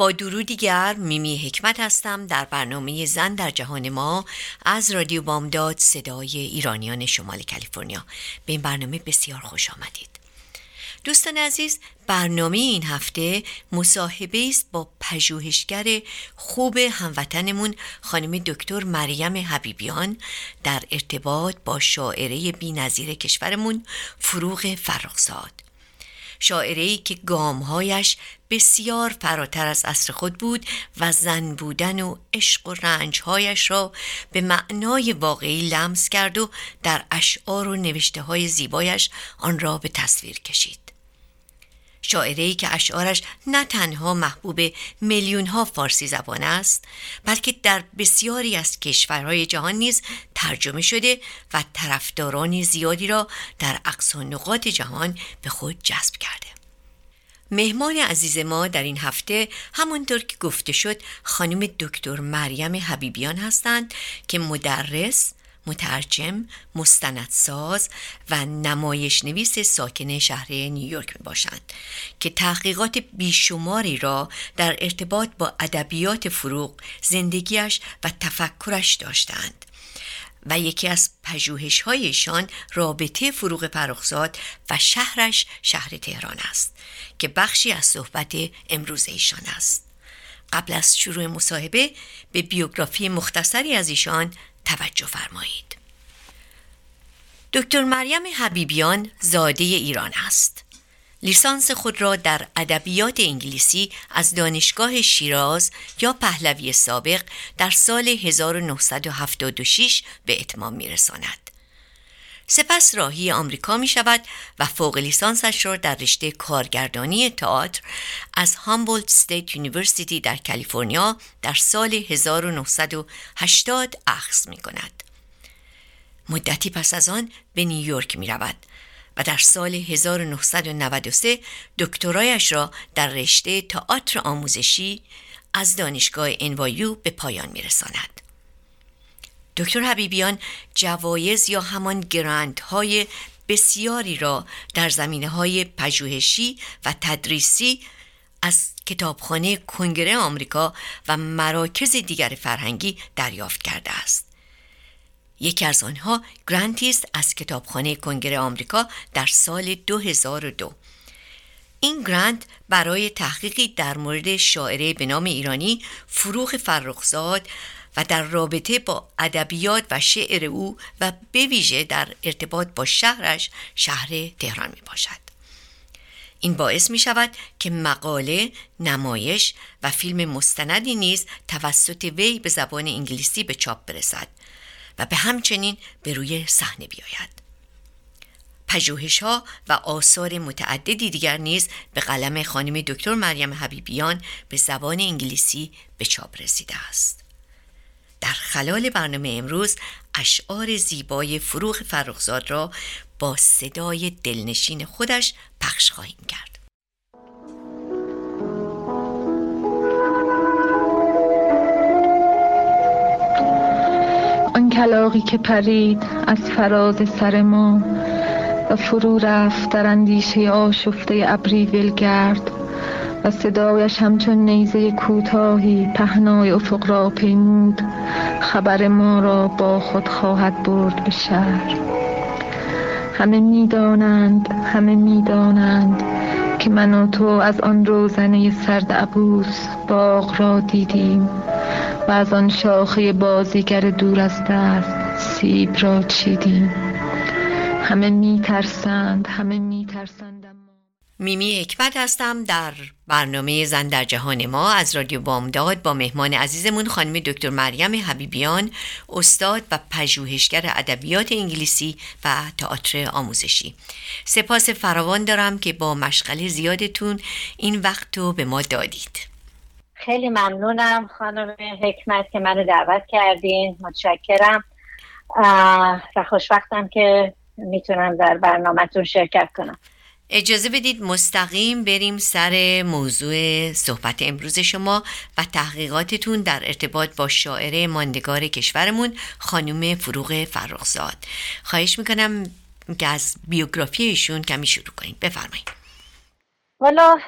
با درود دیگر میمی حکمت هستم در برنامه زن در جهان ما از رادیو بامداد صدای ایرانیان شمال کالیفرنیا. به این برنامه بسیار خوش آمدید. دوستان عزیز برنامه این هفته مصاحبه است با پژوهشگر خوب هموطنمون خانم دکتر مریم حبیبیان در ارتباط با شاعره بینظیر کشورمون فروغ فرخزاد. شاعری که گامهایش بسیار فراتر از عصر خود بود و زن بودن و عشق و رنجهایش را به معنای واقعی لمس کرد و در اشعار و نوشته های زیبایش آن را به تصویر کشید. شاعری که اشعارش نه تنها محبوب میلیون ها فارسی زبان است بلکه در بسیاری از کشورهای جهان نیز ترجمه شده و طرفداران زیادی را در اقصا نقاط جهان به خود جذب کرده. مهمان عزیز ما در این هفته همانطور که گفته شد خانم دکتر مریم حبیبیان هستند که مدرس، مترجم، مستندساز و نمایش نویس ساکن شهر نیویورک می باشند که تحقیقات بیشماری را در ارتباط با ادبیات فروغ زندگیش و تفکرش داشتند و یکی از پژوهش هایشان رابطه فروغ فرخزاد و شهرش شهر تهران است که بخشی از صحبت امروز ایشان است. قبل از شروع مصاحبه به بیوگرافی مختصری از ایشان توجه فرمایید دکتر مریم حبیبیان زاده ایران است لیسانس خود را در ادبیات انگلیسی از دانشگاه شیراز یا پهلوی سابق در سال 1976 به اتمام می رساند. سپس راهی آمریکا می شود و فوق لیسانسش را در رشته کارگردانی تئاتر از Humboldt State University در کالیفرنیا در سال 1980 اخذ می کند. مدتی پس از آن به نیویورک می رود و در سال 1993 دکترایش را در رشته تئاتر آموزشی از دانشگاه انوایو به پایان می رساند. دکتر حبیبیان جوایز یا همان گرند های بسیاری را در زمینه های پژوهشی و تدریسی از کتابخانه کنگره آمریکا و مراکز دیگر فرهنگی دریافت کرده است. یکی از آنها گرانتی است از کتابخانه کنگره آمریکا در سال 2002 این گرانت برای تحقیقی در مورد شاعره به نام ایرانی فروغ فرخزاد و در رابطه با ادبیات و شعر او و به ویژه در ارتباط با شهرش شهر تهران می باشد. این باعث می شود که مقاله، نمایش و فیلم مستندی نیز توسط وی به زبان انگلیسی به چاپ برسد و به همچنین به روی صحنه بیاید. پژوهش ها و آثار متعددی دیگر نیز به قلم خانم دکتر مریم حبیبیان به زبان انگلیسی به چاپ رسیده است. در خلال برنامه امروز اشعار زیبای فروغ فرخزاد را با صدای دلنشین خودش پخش خواهیم کرد. آن کلاقی که پرید از فراز سر ما و فرو رفت در اندیشه آشفته ابری ولگرد و صدایش همچون نیزه کوتاهی پهنای افق را پیمود. خبر ما را با خود خواهد برد به شهر. همه می‌دانند همه می‌دانند که من و تو از آن روزنه سرد عبوس باغ را دیدیم و از آن شاخه بازیگر دور از دست سیب را چیدیم. همه میترسند همه میترسند. میمی حکمت هستم در برنامه زن در جهان ما از رادیو بامداد با مهمان عزیزمون خانم دکتر مریم حبیبیان استاد و پژوهشگر ادبیات انگلیسی و تئاتر آموزشی. سپاس فراوان دارم که با مشغله زیادتون این وقت رو به ما دادید. خیلی ممنونم خانم حکمت که منو دعوت کردین. متشکرم. و خوشبختم که می‌تونم در برنامهتون شرکت کنم. اجازه بدید مستقیم بریم سر موضوع صحبت امروز شما و تحقیقاتتون در ارتباط با شاعر ماندگار کشورمون خانم فروغ فرخزاد. خواهش می‌کنم که از بیوگرافی ایشون کمی شروع کنید. بفرمایید. والا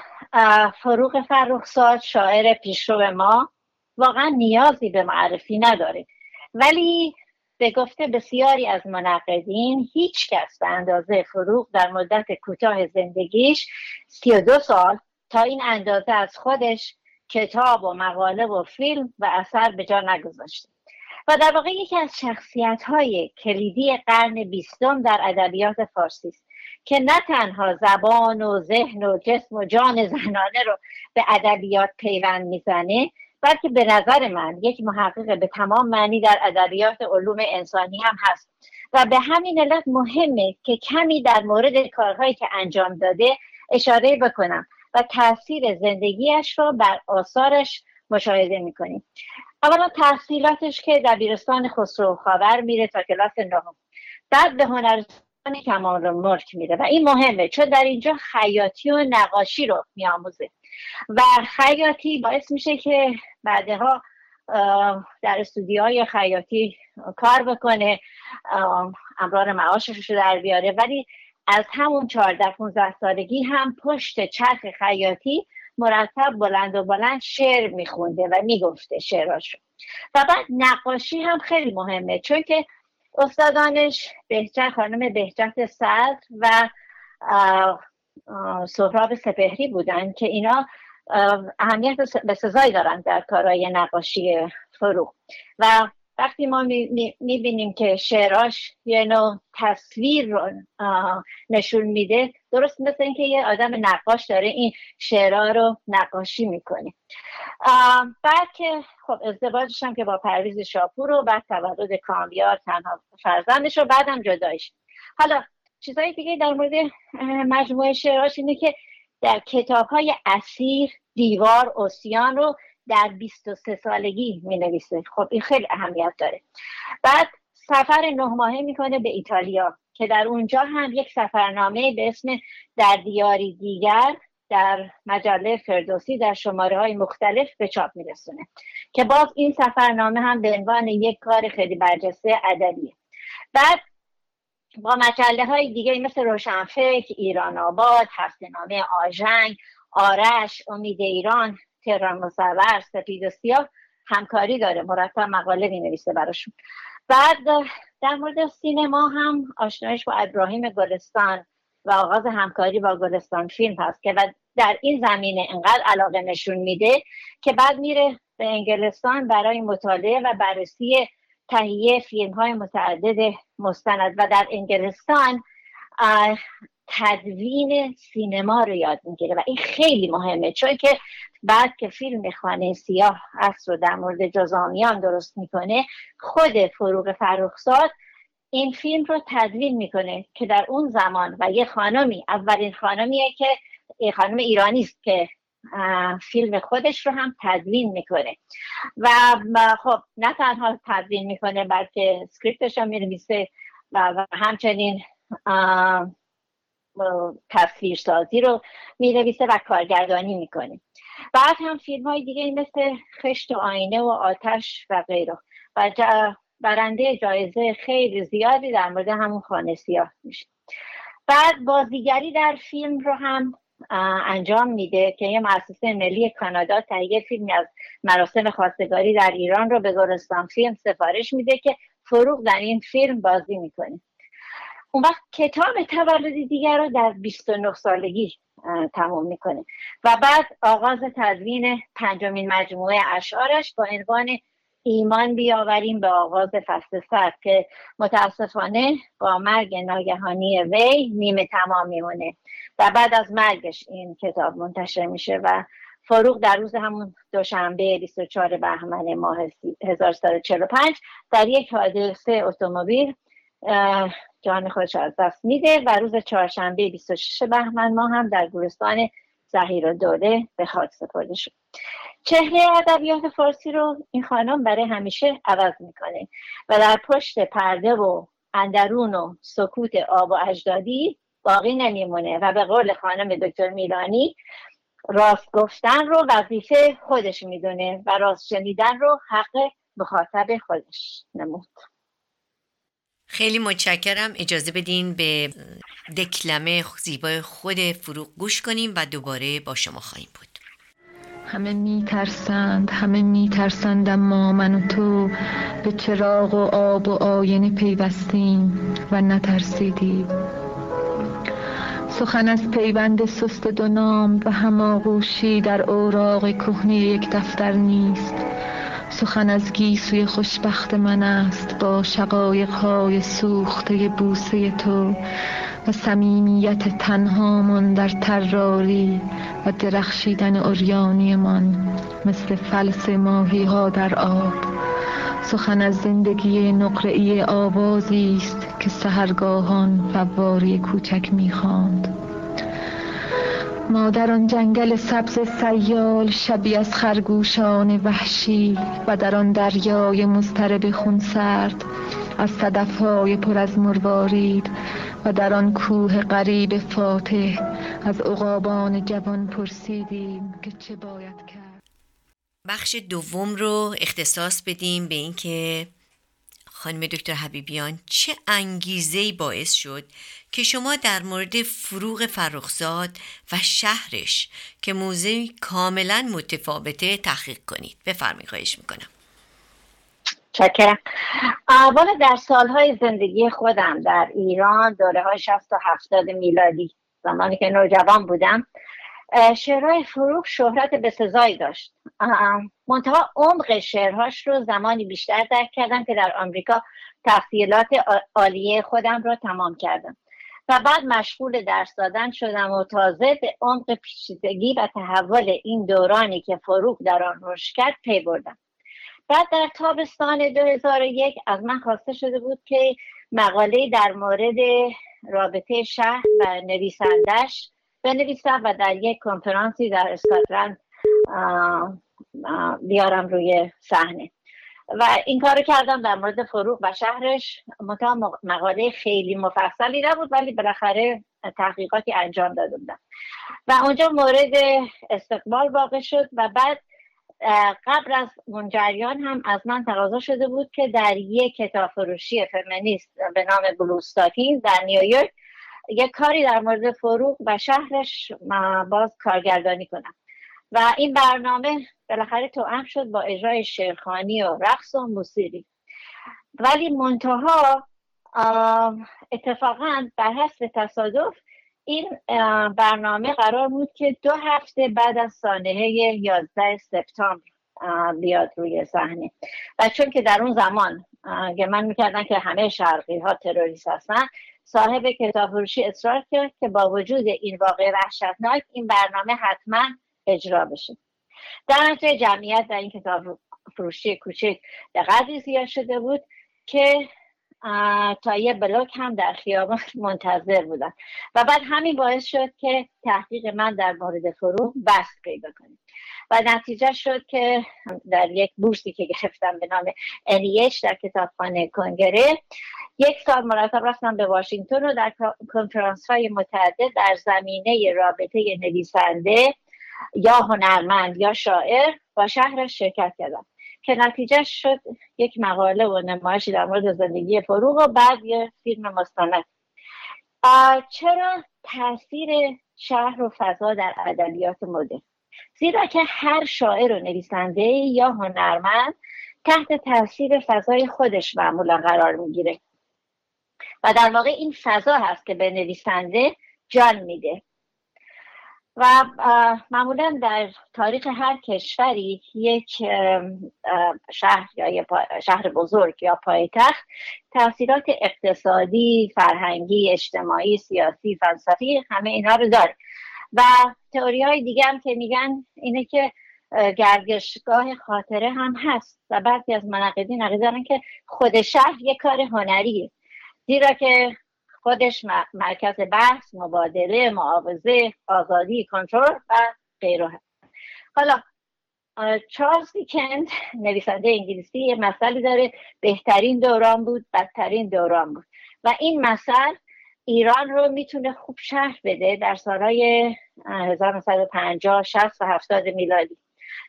فروغ فرخزاد شاعر پیشرو ما واقعا نیازی به معرفی نداره. ولی به گفته بسیاری از منقدین هیچ کس به اندازه فروغ در مدت کوتاه زندگیش 32 سال تا این اندازه از خودش کتاب و مقاله و فیلم و اثر به جا نگذاشته. و در واقع یکی از شخصیت های کلیدی قرن بیستم در ادبیات فارسی است که نه تنها زبان و ذهن و جسم و جان زنانه رو به ادبیات پیوند می‌زنه بلکه به نظر من یک محقق به تمام معنی در ادبیات علوم انسانی هم هست. و به همین علت مهمه که کمی در مورد کارهایی که انجام داده اشاره بکنم و تاثیر زندگیش را بر آثارش مشاهده می‌کنیم. اولا تحصیلاتش که دبیرستان خسرو خاور میره تا کلاس نهم. بعد به هنرستان کمال ملک میره. و این مهمه چون در اینجا خیاطی و نقاشی رو میآموزه. و خیاطی باعث میشه که بعدها در استودیوهای خیاطی کار بکنه امرار معاشش رو در بیاره. ولی از همون 14 15 سالگی هم پشت چرخ خیاطی مرتب بلند و بلند شعر میخونده و می‌گفته شعراشو. و بعد نقاشی هم خیلی مهمه چون که استادانش بهجت خانم بهجت صدر و سهراب سپهری بودن که اینا اهمیت به سزایی دارن در کارهای نقاشی فروغ و وقتی ما می‌بینیم که شعراش یه نوع تصویر رو نشون میده درست مثل اینکه یه آدم نقاش داره این شعرها رو نقاشی می‌کنه. بعد که خب ازدواجش هم که با پرویز شاپور و بعد تولد کامیار تنها فرزندش رو بعدم جدایش حالا چیزهای دیگه در مورد مجموعه شعراش اینه که در کتاب های اسیر دیوار اوسیان رو در 23 سالگی می نویسه خب این خیلی اهمیت داره. بعد سفر نه ماهه می‌کنه به ایتالیا که در اونجا هم یک سفرنامه به اسم در دیاری دیگر در مجله فردوسی در شماره های مختلف به چاپ میرسونه که باز این سفرنامه هم به عنوان یک کار خیلی برجسته ادبیه. بعد با مجله های دیگه مثل روشنفکر ایران آباد هفتنامه آژنگ آرش امید ایران تهران مصور سپید و سیاه همکاری داره. مرتب مقاله می نویسه براشون. بعد در مورد سینما هم آشنایش با ابراهیم گلستان و آغاز همکاری با گلستان فیلم هست که در این زمینه انقدر علاقه نشون میده که بعد میره به انگلستان برای مطالعه و بررسی تهیه فیلم های متعدد مستند و در انگلستان تدوین سینما رو یاد می‌گیره و این خیلی مهمه چون که بعد که فیلم خانه سیاه هست رو در مورد جزامیان درست می‌کنه خود فروغ فرخزاد این فیلم رو تدوین می‌کنه که در اون زمان و یه خانمی اولین خانمیه که خانم ایرانی است که فیلم خودش رو هم تدوین می‌کنه. و خب نه تنها تدوین می‌کنه بلکه سکریپتش هم میرمیسه و همچنین تصویرسازی رو می‌نویسه و کارگردانی می‌کنه. بعد هم فیلم های دیگه مثل خشت و آینه و آتش و غیره. و برنده جایزه خیلی زیادی در مورد همون خانه سیاه میشه. بعد بازیگری در فیلم رو هم انجام میده که یه مؤسسه ملی کانادا تهیه فیلمی از مراسم خواستگاری در ایران رو به گلستان فیلم سفارش میده که فروغ در این فیلم بازی می‌کنه. اون وقت کتاب تولد دیگر رو در 29 سالگی تموم می‌کنه و بعد آغاز تدوین پنجمین مجموعه اشعارش با عنوان ایمان بیاوریم به آغاز فصل سرد که متاسفانه با مرگ ناگهانی وی نیمه تمام میمونه و بعد از مرگش این کتاب منتشر میشه و فاروق در روز همون دوشنبه 24 بهمن ماه 1345 در یک حادثه اتومبیل جان خودش از دست میده و روز چهارشنبه 26 بهمن ماه هم در گورستان زهیر و دوله به خاک سپرده شد. چهره ادبیات فارسی رو این خانم برای همیشه عوض می‌کنه و در پشت پرده و اندرون و سکوت آب و اجدادی باقی نمیمونه و به قول خانم دکتر میلانی راست گفتن رو وظیفه خودش می‌دونه و راست شنیدن رو حق مخاطب خودش نمود. خیلی متشکرم. اجازه بدین به دکلمه زیبای خود فروغ گوش کنیم و دوباره با شما خواهیم بود. همه میترسند همه میترسند اما من و تو به چراغ و آب و آینه پیوستیم و نترسیدیم. سخن از پیوند سست دو نام و هماغوشی در اوراق کهنه یک دفتر نیست. سخن از گیسوی خوشبخت من است با شقایقهای سوخته بوسه تو. و صمیمیت تنهامون در تراری و درخشیدن من مثل فلس ماهی ها در آب. سخن از زندگی نقره‌ای آوازی است که سهرگاهان فواری کوچک می‌خواند. ما در آن جنگل سبز سیال شبی از خرگوشان وحشی و در آن دریای مضطرب خونسرد از صدفهای پر از مروارید و در آن کوه غریب فاتح از عقابان جوان پرسیدیم که چه باید کرد. بخش دوم رو اختصاص بدیم به اینکه خانم دکتر حبیبیان چه انگیزه باعث شد که شما در مورد فروغ فرخزاد و شهرش که موزه کاملا متفاوته تحقیق کنید. بفرمایید خواهش می‌کنم. چکرم اول در سالهای زندگی خودم در ایران دوره های 60 و 70 میلادی زمانی که نوجوان بودم شعرهای فروغ شهرت بسزایی داشت. منتها عمق شعرهاش رو زمانی بیشتر درک کردم که در آمریکا تحصیلات عالیه خودم رو تمام کردم. و بعد مشغول درس دادن شدم و تازه به عمق پیچیدگی و تحول این دورانی که فروغ در آن رشد کرد پی بردم. بعد در تابستان 2001 از من خواسته شده بود که مقاله در مورد رابطه شهر و نویسندش بنویسم و در یک کنفرانسی در اسکاتلند بیارم روی صحنه. و این کارو کردم در مورد فروغ و شهرش. متا مقاله خیلی مفصلی نبود ولی بالاخره تحقیقاتی انجام داده بودم. و اونجا مورد استقبال واقع شد و بعد قبل از منجریان هم از من تقاضا شده بود که در یک کتاب فروشی فمینیست به نام بلوستاکین در نیویورک یک کاری در مورد فروغ و شهرش باز کارگردانی کنم. و این برنامه بالاخره توأم شد با اجرای شعرخانی و رقص و موسیقی. ولی منتها اتفاقا بر حسب تصادف این برنامه قرار بود که دو هفته بعد از سانحه 11 سپتامبر بیاد روی صحنه. و چون که در اون زمان من می‌کردن که همه شرقی ها تروریست هستن صاحب کتاب فروشی اصرار کرد که با وجود این واقع وحشتناک این برنامه حتما اجرا بشه. در نتیجه جمعیت در این کتاب فروشی کوچک به قدری زیاد شده بود که تا یه بلاک هم در خیابان منتظر بودن و بعد همین باعث شد که تحقیق من در مورد فروغ بست پیدا کنیم. و نتیجه شد که در یک بورسی که گرفتم به نام NEH در کتابخانه کنگره یک سال مرتب رفتم به واشنگتن و در کنفرانس های متعدد در زمینه رابطه نویسنده یا هنرمند یا شاعر با شهرش شرکت کردم. که نتیجه شد یک مقاله و نمایشی در مورد زندگی فروغ و بعد یه فیلم مستند چرا تاثیر شهر و فضا در ادبیات مدرن زیرا که هر شاعر و نویسنده یا هنرمند تحت تاثیر فضای خودش معمولا قرار می‌گیره. و در واقع این فضا هست که به نویسنده جان میده. و معمولا در تاریخ هر کشوری یک شهر یا شهر بزرگ یا پایتخت تاثیرات اقتصادی، فرهنگی، اجتماعی، سیاسی، فلسفی همه اینها رو داره. و تئوری های دیگه هم که میگن اینه که گردشگاه خاطره هم هست و بعضی از منقدین عقیده که خود شهر یک کار هنریه. زیرا که خودش مرکز بحث مبادله معاوضه آزادی کنترل و غیره حالا چارلز دیکند نویسنده انگلیسی یه داره. بهترین دوران بود بدترین دوران بود. و این مثل ایران رو می‌تونه خوب شهر بده در سالهای 1950 60 و 70 میلادی.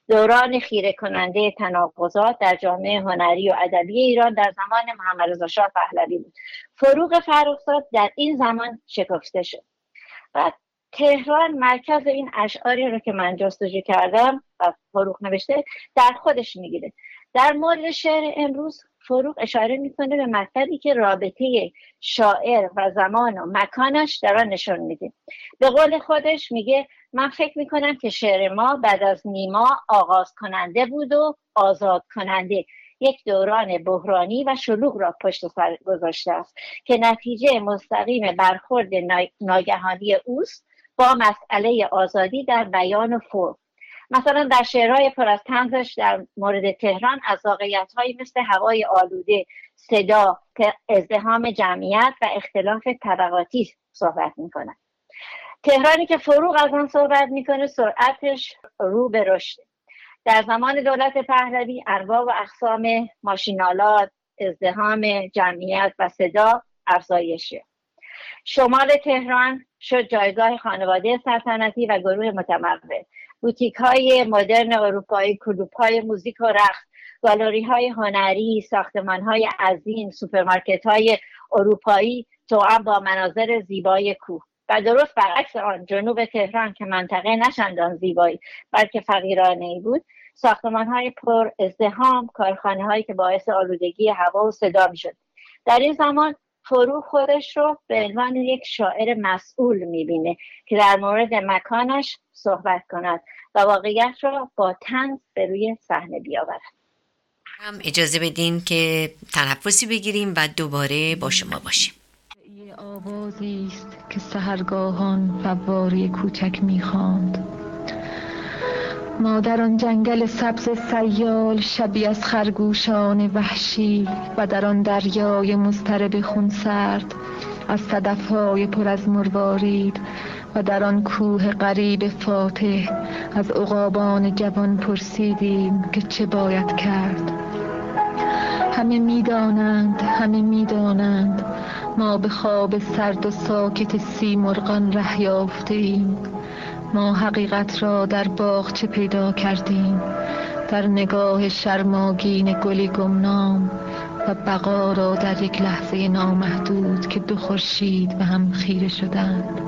دوران خیره کننده تناقضات در جامعه هنری و ادبی ایران در زمان محمد رضا شاه پهلوی بود. فروغ فرخزاد در این زمان شکفته شد. و تهران مرکز این اشعاری رو که من جستجو کردم و فروغ نوشته در خودش می‌گیره. در مورد شعر امروز فروغ اشاره می‌کنه به مطلبی که رابطه شاعر و زمان و مکانش در آن نشون میده. به قول خودش میگه من فکر می‌کنم که شعر ما بعد از نیما آغاز کننده بود و آزاد کننده یک دوران بحرانی و شلوغ را پشت سر گذاشته است که نتیجه مستقیم برخورد ناگهانی اوست با مسئله آزادی در بیان و فرم مثلا در شعرهای پر از تنزش در مورد تهران از واقعیت مثل هوای آلوده صدا ازدهام جمعیت و اختلاف طبقاتی صحبت می‌کنه تهرانی که فروغ از آن صحبت می‌کنه سرعتش رو به رشد. در زمان دولت پهلوی انواع و اقسام ماشین‌آلات ازدحام جمعیت و صدا افزایش شمال تهران شد جایگاه خانواده سلطنتی و گروه متمول بوتیک های مدرن اروپایی کلوب های موزیک و رقص گالری های هنری ساختمان های عظیم سوپرمارکت های اروپایی هم با مناظر زیبای کوه. و درست برعکس آن جنوب تهران که منطقه نه‌چندان زیبایی بلکه فقیرانه ای بود ساختمان های پر ازدهام کارخانه هایی که باعث آلودگی هوا و صدا می شد در این زمان فرو خودش رو به عنوان یک شاعر مسئول می‌بینه که در مورد مکانش صحبت کند و واقعیت را با تنز به روی صحنه بیاورد. هم اجازه بدین که تنفسی بگیریم و دوباره با شما باشیم. آوازی است که سهرگاهان فواری کوچک می‌خواند. ما در آن جنگل سبز سیال شبی از خرگوشان وحشی و در آن دریای مضطرب خونسرد از صدفهای پر از مروارید و در آن کوه غریب فاتح از عقابان جوان پرسیدیم که چه باید کرد. همه می‌دانند همه می‌دانند ما به خواب سرد و ساکت سی مرغان ره یافته ما حقیقت را در باغچه پیدا کردیم؟ در نگاه شرماگین گلی گمنام و بقا را در یک لحظه نامحدود که دو خورشید به هم خیره شدند.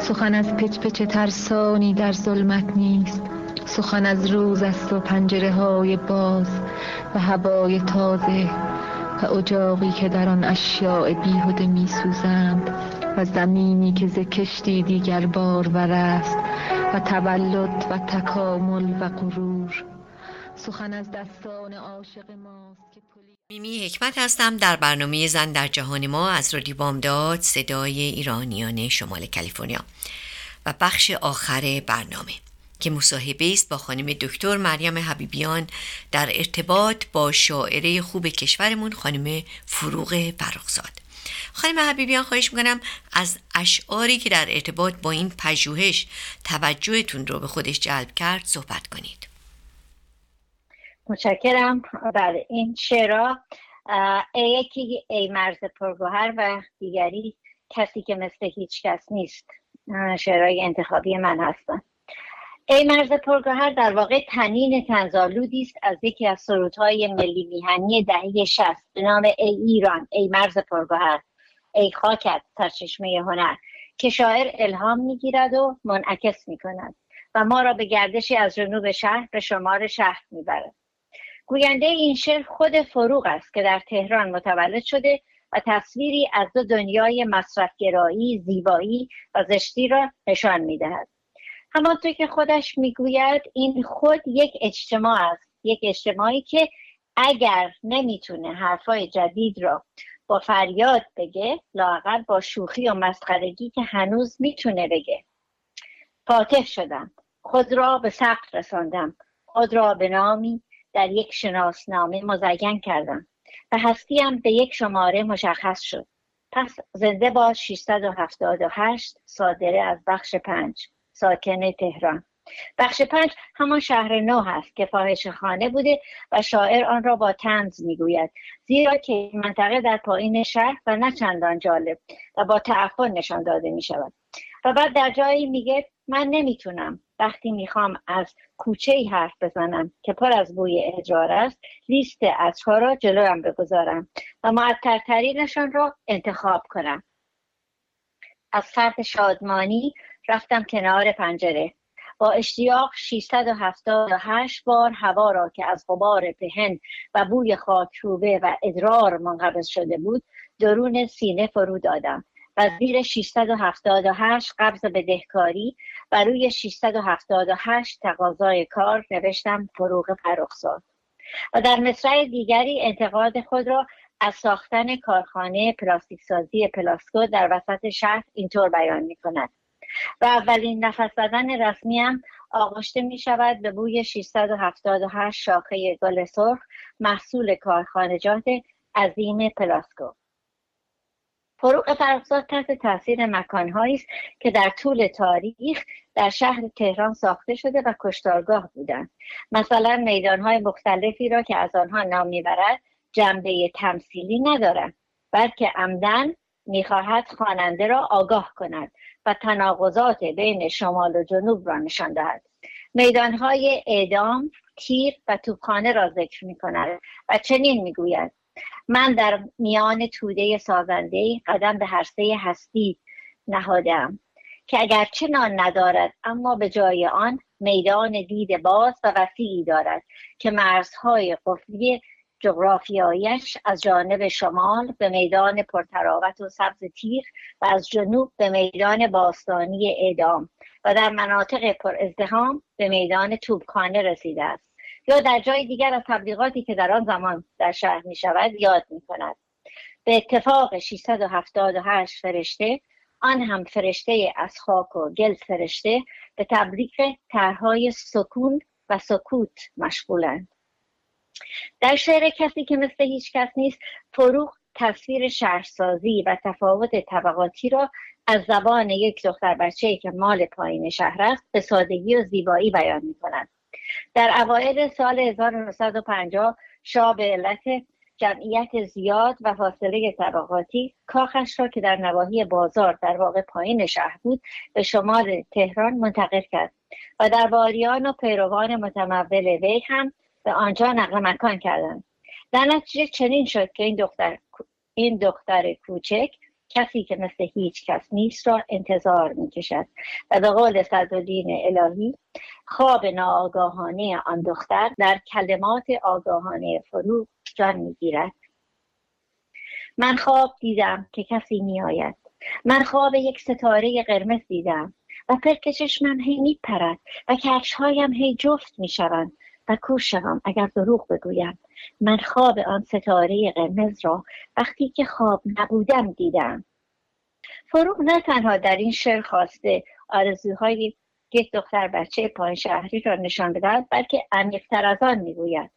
سخن از پچ پچ ترسانی در ظلمت نیست. سخن از روز است و پنجره های باز و هوای تازه و اجاقی که در آن اشیاء بیهوده می سوزند و زمینی که ز کشتی دیگر بار است و تولد و تکامل و غرور. سخن از دستان عاشق ماست که میمی حکمت هستم. در برنامه زن در جهان ما از رادیو بامداد صدای ایرانیان شمال کالیفرنیا و بخش آخر برنامه که مصاحبه است با خانم دکتر مریم حبیبیان در ارتباط با شاعره خوب کشورمون خانم فروغ فرخزاد. خانم حبیبیان خواهش می‌کنم از اشعاری که در ارتباط با این پژوهش توجهتون رو به خودش جلب کرد صحبت کنید. متشکرم بله این شعرها. یکی ای مرز پرگوهر و دیگری کسی که مثل هیچ کس نیست. شعرهای انتخابی من هستن. ای مرز پرگوهر در واقع تنین تنزالودی است از یکی از سرودهای ملی میهنی دهه شست به نام ای ایران ای مرز پرگوهر ای خاکت سرچشمه هنر که شاعر الهام می‌گیرد و منعکس می‌کند و ما را به گردشی از جنوب شهر به شمار شهر می‌برد. گوینده این شعر خود فروغ است که در تهران متولد شده و تصویری از دو دنیای مصرفگرایی زیبایی و زشتی را نشان می‌دهد. همانطور که خودش می‌گوید این خود یک اجتماع است. یک اجتماعی که اگر نمی‌تونه حرفای جدید را با فریاد بگه لاقل با شوخی و مسخرگی که هنوز می‌تونه بگه. فاتح شدم. خود را به سقف رساندم. خود را به نامی در یک شناسنامه مزین کردم. و هستیم به یک شماره مشخص شد. پس زنده با 678 صادره از بخش پنج. ساکن تهران. بخش پنج همان شهر نو هست که فاحش خانه بوده و شاعر آن را با تنز می‌گوید. زیرا که منطقه در پایین شهر و نه چندان جالب و با تعفن نشان داده می شود و بعد در جایی میگه من نمی‌تونم. وقتی می‌خوام از کوچه ای حرف بزنم که پر از بوی ادرار است لیست ها را جلویم بگذارم و معطرترینشان را انتخاب کنم. از فرد شادمانی رفتم کنار پنجره. با اشتیاق 678 بار هوا را که از غبار پهن و بوی خاکروبه و ادرار منقبض شده بود درون سینه فرو دادم و زیر 678 قبض بدهکاری و روی 678 تقاضای کار نوشتم فروغ فرخزاد. و در مصرع دیگری انتقاد خود را از ساختن کارخانه پلاستیک سازی پلاسکو در وسط شهر اینطور بیان می کند و اولین نفس زدن رسمی هم آغشته می شود به بوی 678 شاخه گل سرخ محصول کارخانجات عظیم پلاسکو. فروغ فرخزاد تحت تاثیر مکانهایی است که در طول تاریخ در شهر تهران ساخته شده و کشتارگاه بودند. مثلا میدانهای مختلفی را که از آنها نام می‌برد جنبه تمثیلی ندارند بلکه عمدن می‌خواهد خواننده را آگاه کند. و تناقضات بین شمال و جنوب را نشان دهد. میدانهای اعدام تیر و توپخانه را ذکر می کند و چنین می‌گوید من در میان توده سازنده قدم به هرسه هستی نهادم که اگرچه نان ندارد اما به جای آن میدان دید باز و وسیعی دارد که مرزهای قفلی جغرافیایش از جانب شمال به میدان پرتراوت و سبز تیغ و از جنوب به میدان باستانی اعدام و در مناطق پر ازدهام به میدان توبخانه رسیده است. یا در جای دیگر از تبلیغاتی که در آن زمان در شهر می شود یاد می کند به اتفاق 678 فرشته آن هم فرشته از خاک و گل فرشته به تبلیغ طرحهای سکون و سکوت مشغولند. در شعر کسی که مثل هیچ کس نیست فروغ تصویر شهرسازی و تفاوت طبقاتی را از زبان یک دختر بچه که مال پایین شهر است به سادگی و زیبایی بیان می کند. در اوایل سال 1950 شاه به علت جمعیت زیاد و فاصله طبقاتی کاخش را که در نواحی بازار در واقع پایین شهر بود به شمال تهران منتقل کرد و در واریان و پیروان متمول وی هم به آنجا نقل مکان کردند در نتیجه چنین شد که این دختر این دختر کوچک کسی که مثل هیچ کس نیست را انتظار می کشد و به قول صدالدین الهی خواب ناآگاهانه آن دختر در کلمات آگاهانه فرو جان می گیرد من خواب دیدم که کسی می آید من خواب یک ستاره قرمز دیدم و پرکشش من هی می پرد و هایم هی جفت می شوند و کور شوم اگر دروغ بگویم. من خواب آن ستاره قرمز را وقتی که خواب نبودم دیدم. فروغ نه تنها در این شعر خواسته آرزوهای یک دختر بچه پایین شهری را نشان بدهد بلکه عمیقتر از آن می‌گوید.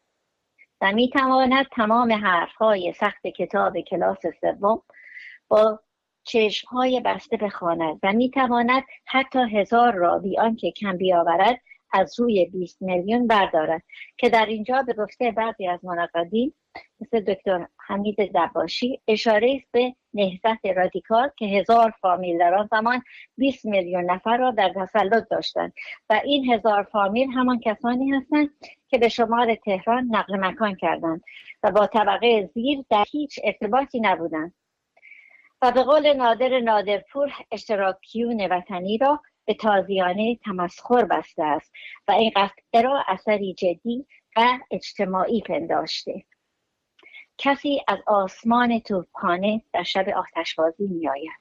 و می‌تواند تمام حرفهای سخت کتاب کلاس سوم با چشمهای بسته بخواند و می‌تواند حتی هزار را بی آنکه کم بیاورد از روی 20 میلیون بردارد که در اینجا به گفته بعضی از منقدین مثل دکتر حمید دباشی اشاره است به نهضت رادیکال که هزار فامیل در آن زمان 20 میلیون نفر را در تسلط داشتند. و این هزار فامیل همان کسانی هستند که به شمال تهران نقل مکان کردند و با طبقه زیر در هیچ ارتباطی نبودند. و به قول نادر نادرپور اشتراکیون وطنی را به تازیانه تمسخر بسته است و این قطعه را اثری جدی و اجتماعی پنداشته. کسی از آسمان توپخانه در شب آتشبازی میآید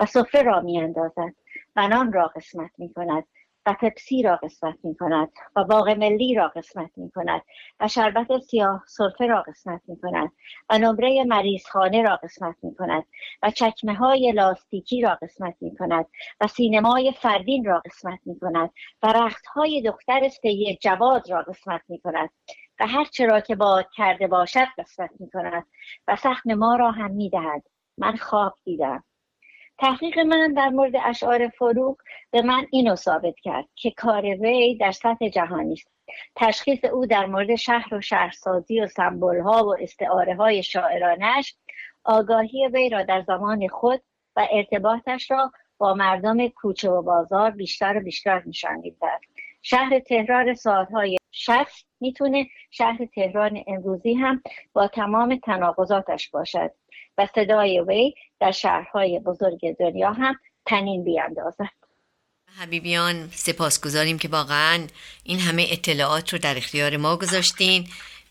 و سفره را میاندازد و نان را قسمت می کند و پپسی را قسمت می کند و باغ ملی را قسمت می کند و شربت سیاه سرفه را قسمت می کند و نمره مریض خانه را قسمت می کند و چکمه های لاستیکی را قسمت می کند و سینمای فردین را قسمت می کند و رخت های دختر سید جواد را قسمت می کند و هر چرا که باد کرده باشد قسمت می کند و سخن ما را هم می دهد من خواب دیدم. تحقیق من در مورد اشعار فروغ به من اینو ثابت کرد که کار وی در سطح جهانی است. تشخیص او در مورد شهر و شهرسازی و سمبل ها و استعاره های شاعرانش آگاهی وی را در زمان خود و ارتباطش را با مردم کوچه و بازار بیشتر و بیشتر نشان می‌دهد. شهر تهران سالهای شخص می‌تونه شهر تهران امروزی هم با تمام تناقضاتش باشد. و صدای وی در شهرهای بزرگ دنیا هم تنین بیاندازد. حبیبیان سپاس گذاریم که واقعا این همه اطلاعات رو در اختیار ما گذاشتین.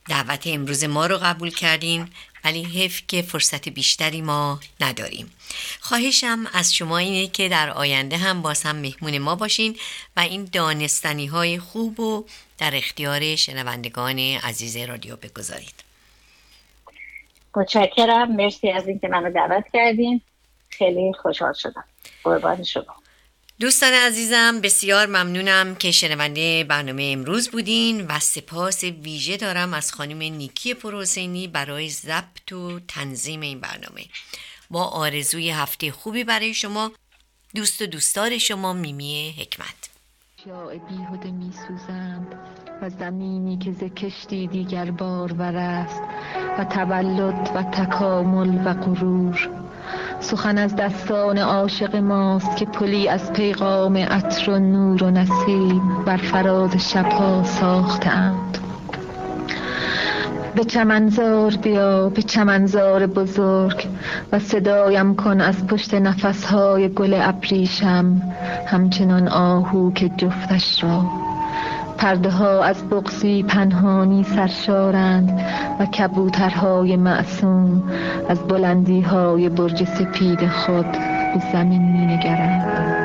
دعوت امروز ما رو قبول کردین ولی حیف که فرصت بیشتری ما نداریم. خواهشم از شما اینه که در آینده هم باز هم مهمون ما باشین و این دانستنی های خوب و در اختیار شنوندگان عزیز رادیو بگذارید. متشکرم. مرسی از اینکه منو دعوت کردین. خیلی خوشحال شدم. قربان شما. دوستان عزیزم بسیار ممنونم که شنونده برنامه امروز بودین و سپاس ویژه دارم از خانم نیکی پروسینی برای ضبط و تنظیم این برنامه. با آرزوی هفته خوبی برای شما دوست و دوستار شما میمی حکمت. اشیاء بیهوده می سوزند و زمینی که ز کشتی دیگر بار است و تولد و تکامل و غرور. سخن از دستان عاشق ماست که پلی از پیغام عطر و نور و نسیم بر فراز شبها ساختند به چمنزار بیا به چمنزار بزرگ و صدایم کن از پشت نفسهای گل ابریشم همچنان آهو که جفتش را پرده ها از بغزی پنهانی سرشارند و کبوترهای معصوم از بلندی های برج سپید خود به زمین می نگرند.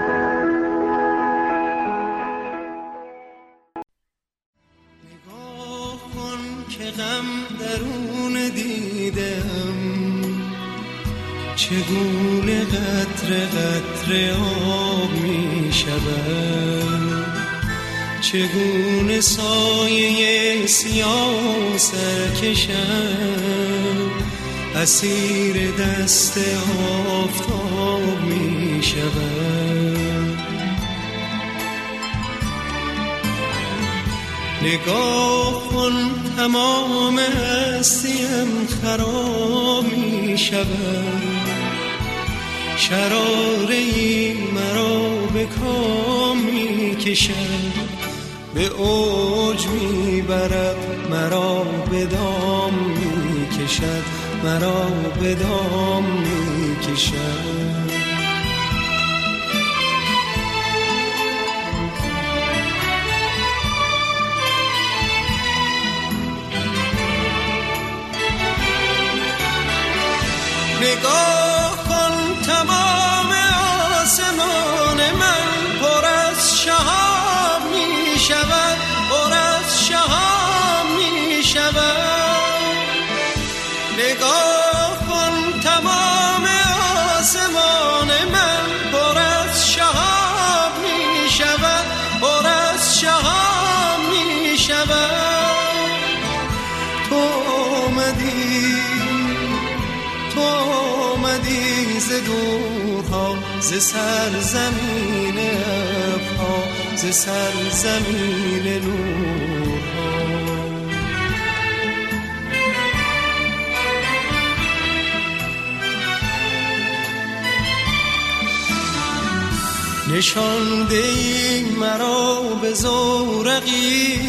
چگونه قطر قطر آب می شود چگونه سایه سیاه سر کشم اسیر دست آفتاب می شود نگاه کن تمام هستیم خراب می شود شراره مرا به کام می کشد به اوج می برد مرا به دام می کشد مرا به دام می کشد نگاه ز سرزمین ابها ز سرزمین نورها نشانده ای مرا به زورقی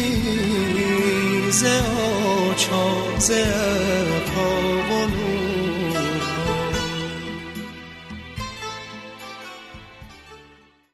ز آچا ز ابها